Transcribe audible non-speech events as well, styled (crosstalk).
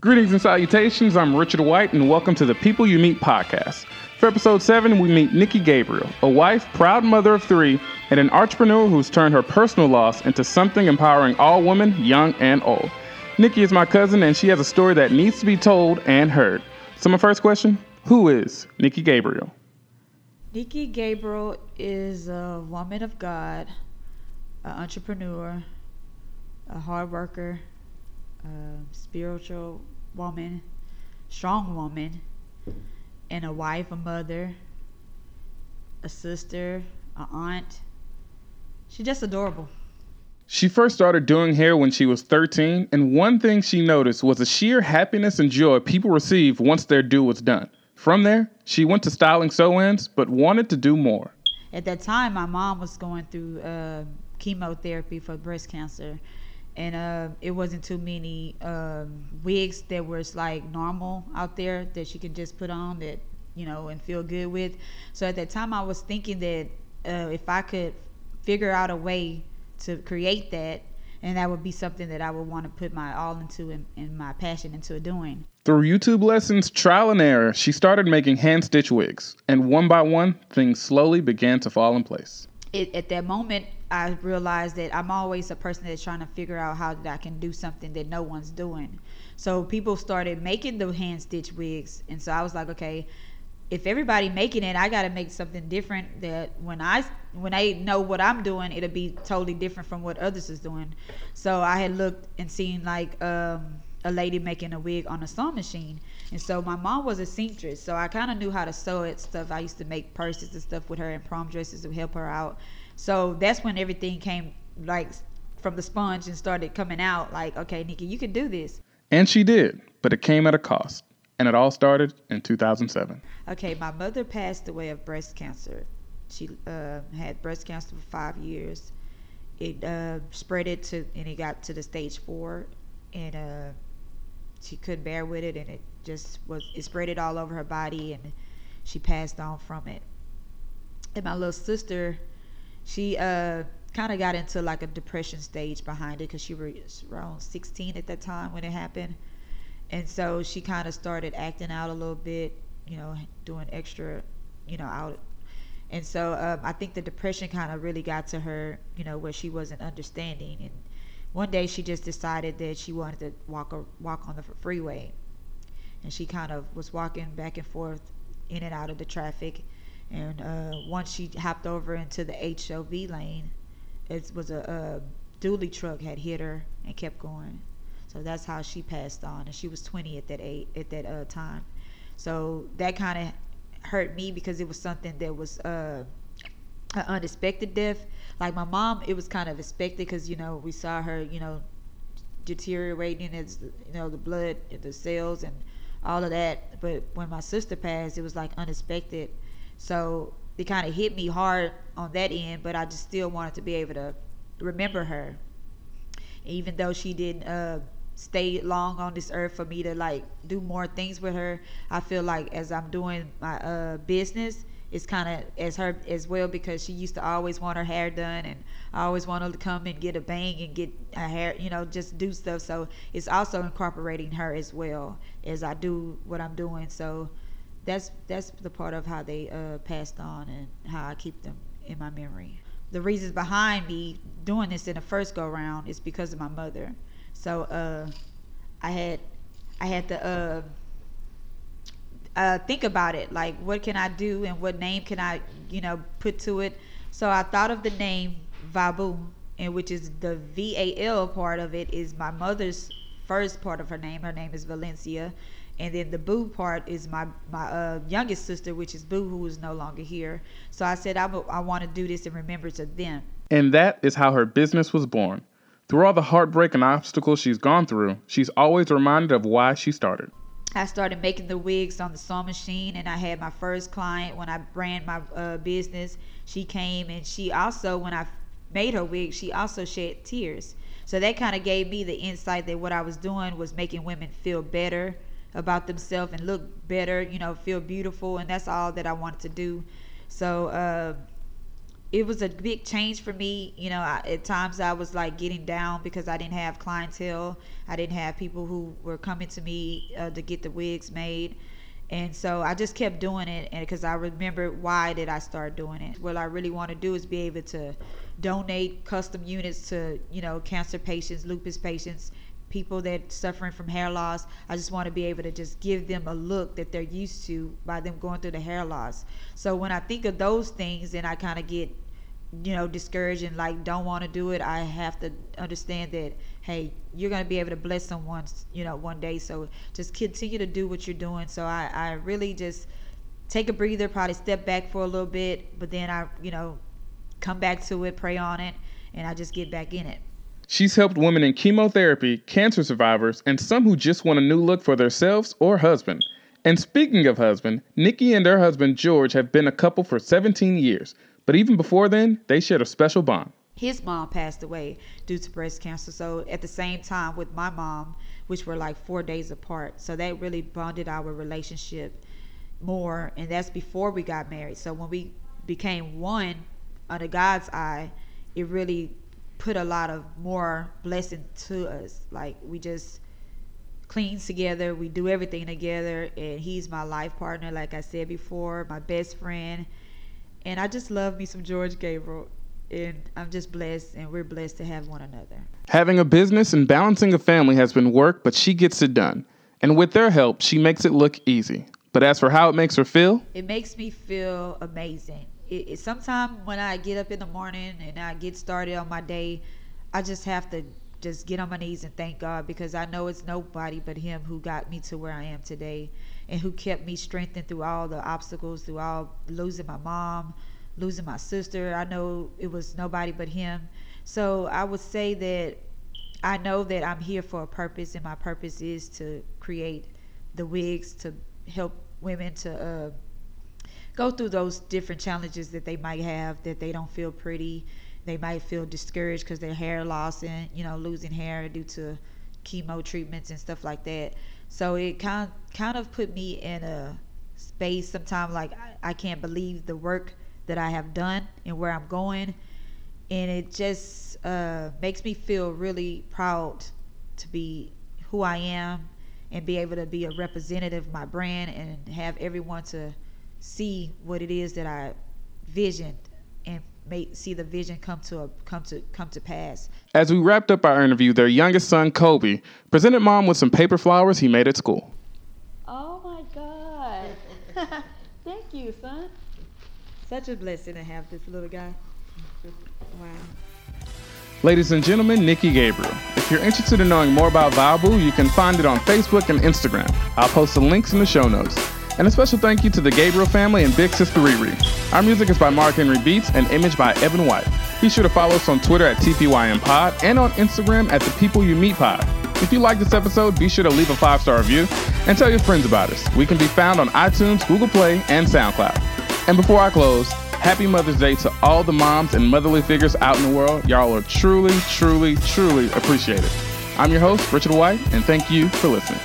Greetings and salutations. I'm Richard White, and welcome to the People You Meet podcast. For episode 7, we meet Nikki Gabriel, a wife, proud mother of three, and an entrepreneur who's turned her personal loss into something empowering all women, young and old. Nikki is my cousin, and she has a story that needs to be told and heard. So, my first question Who is Nikki Gabriel? Nikki Gabriel is a woman of God, an entrepreneur, a hard worker, a spiritual woman, strong woman, and a wife, a mother, a sister, an aunt. She's just adorable. She first started doing hair when she was 13, and one thing she noticed was the sheer happiness and joy people receive once their do was done. From there, she went to styling sew ins, but wanted to do more. At that time, my mom was going through uh, chemotherapy for breast cancer, and uh, it wasn't too many um, wigs that was like normal out there that she could just put on that you know and feel good with. So at that time, I was thinking that uh, if I could figure out a way to create that, and that would be something that I would want to put my all into and, and my passion into doing. Through YouTube lessons, trial and error, she started making hand stitch wigs, and one by one, things slowly began to fall in place. It, at that moment, I realized that I'm always a person that's trying to figure out how that I can do something that no one's doing. So people started making the hand stitch wigs, and so I was like, okay, if everybody making it, I got to make something different. That when I when I know what I'm doing, it'll be totally different from what others is doing. So I had looked and seen like um, a lady making a wig on a sewing machine, and so my mom was a seamstress, so I kind of knew how to sew it stuff. I used to make purses and stuff with her and prom dresses to help her out. So that's when everything came like from the sponge and started coming out. Like, okay, Nikki, you can do this. And she did, but it came at a cost. And it all started in 2007. Okay, my mother passed away of breast cancer. She uh, had breast cancer for five years. It uh, spread it to, and it got to the stage four, and uh, she couldn't bear with it, and it just was, it spread it all over her body, and she passed on from it. And my little sister, she uh, kind of got into like a depression stage behind it because she was around 16 at that time when it happened and so she kind of started acting out a little bit you know doing extra you know out and so um, i think the depression kind of really got to her you know where she wasn't understanding and one day she just decided that she wanted to walk walk on the freeway and she kind of was walking back and forth in and out of the traffic and uh, once she hopped over into the HOV lane, it was a, a dually truck had hit her and kept going. So that's how she passed on, and she was 20 at that age, at that uh, time. So that kind of hurt me because it was something that was uh, an unexpected death. Like my mom, it was kind of expected because you know we saw her, you know, deteriorating as you know the blood, and the cells, and all of that. But when my sister passed, it was like unexpected so it kind of hit me hard on that end, but I just still wanted to be able to remember her. Even though she didn't uh, stay long on this earth for me to like do more things with her, I feel like as I'm doing my uh, business, it's kind of as her as well because she used to always want her hair done and I always wanted to come and get a bang and get a hair, you know, just do stuff. So it's also incorporating her as well as I do what I'm doing. So that's that's the part of how they uh, passed on and how I keep them in my memory. The reasons behind me doing this in the first go round is because of my mother. So uh, I had I had the uh, uh, think about it, like what can I do and what name can I you know put to it. So I thought of the name Valboo, and which is the V A L part of it is my mother's first part of her name. Her name is Valencia. And then the boo part is my my uh, youngest sister which is boo who is no longer here. So i said i, I want to do this in remembrance of them. And that is how her business was born. Through all the heartbreak and obstacles she's gone through she's always reminded of why she started I started making the wigs on the sewing machine, and I had my first client when I ran my uh, business. She came, and she also, when I made her wig, she also shed tears. So that kind of gave me the insight that what I was doing was making women feel better about themselves and look better, you know, feel beautiful, and that's all that I wanted to do. So uh, it was a big change for me. You know, I, at times I was like getting down because I didn't have clientele. I didn't have people who were coming to me uh, to get the wigs made. And so I just kept doing it, and because I remember why did I start doing it? What I really want to do is be able to donate custom units to you know cancer patients, lupus patients, people that suffering from hair loss. I just want to be able to just give them a look that they're used to by them going through the hair loss. So when I think of those things, then I kind of get, you know, discouraged and like don't want to do it. I have to understand that hey, you're gonna be able to bless someone, you know, one day. So just continue to do what you're doing. So I, I really just take a breather, probably step back for a little bit, but then I, you know, come back to it, pray on it, and I just get back in it. She's helped women in chemotherapy, cancer survivors, and some who just want a new look for themselves or husband. And speaking of husband, Nikki and her husband George have been a couple for 17 years, but even before then, they shared a special bond. His mom passed away due to breast cancer, so at the same time with my mom, which were like four days apart. So that really bonded our relationship more, and that's before we got married. So when we became one under God's eye, it really put a lot of more blessing to us. Like we just clean together, we do everything together, and he's my life partner, like I said before, my best friend. And I just love me some George Gabriel. And I'm just blessed, and we're blessed to have one another. Having a business and balancing a family has been work, but she gets it done. And with their help, she makes it look easy. But as for how it makes her feel, it makes me feel amazing it, it sometimes when I get up in the morning and I get started on my day, I just have to just get on my knees and thank God because I know it's nobody but Him who got me to where I am today and who kept me strengthened through all the obstacles, through all losing my mom, losing my sister. I know it was nobody but Him. So I would say that I know that I'm here for a purpose, and my purpose is to create the wigs to help women to. Uh, go through those different challenges that they might have that they don't feel pretty. They might feel discouraged because their hair loss and you know losing hair due to chemo treatments and stuff like that. So it kind kind of put me in a space sometimes like I, I can't believe the work that I have done and where I'm going. And it just uh, makes me feel really proud to be who I am and be able to be a representative of my brand and have everyone to see what it is that I visioned and make see the vision come to a, come to come to pass. As we wrapped up our interview, their youngest son Kobe presented mom with some paper flowers he made at school. Oh my God! (laughs) Thank you, son. Such a blessing to have this little guy. Wow. Ladies and gentlemen, Nikki Gabriel. If you're interested in knowing more about Valboo, you can find it on Facebook and Instagram. I'll post the links in the show notes. And a special thank you to the Gabriel family and Big Sister Riri. Our music is by Mark Henry Beats and image by Evan White. Be sure to follow us on Twitter at TPYM and on Instagram at The People You Meet Pod. If you like this episode, be sure to leave a five star review and tell your friends about us. We can be found on iTunes, Google Play, and SoundCloud. And before I close, happy Mother's Day to all the moms and motherly figures out in the world. Y'all are truly, truly, truly appreciated. I'm your host, Richard White, and thank you for listening.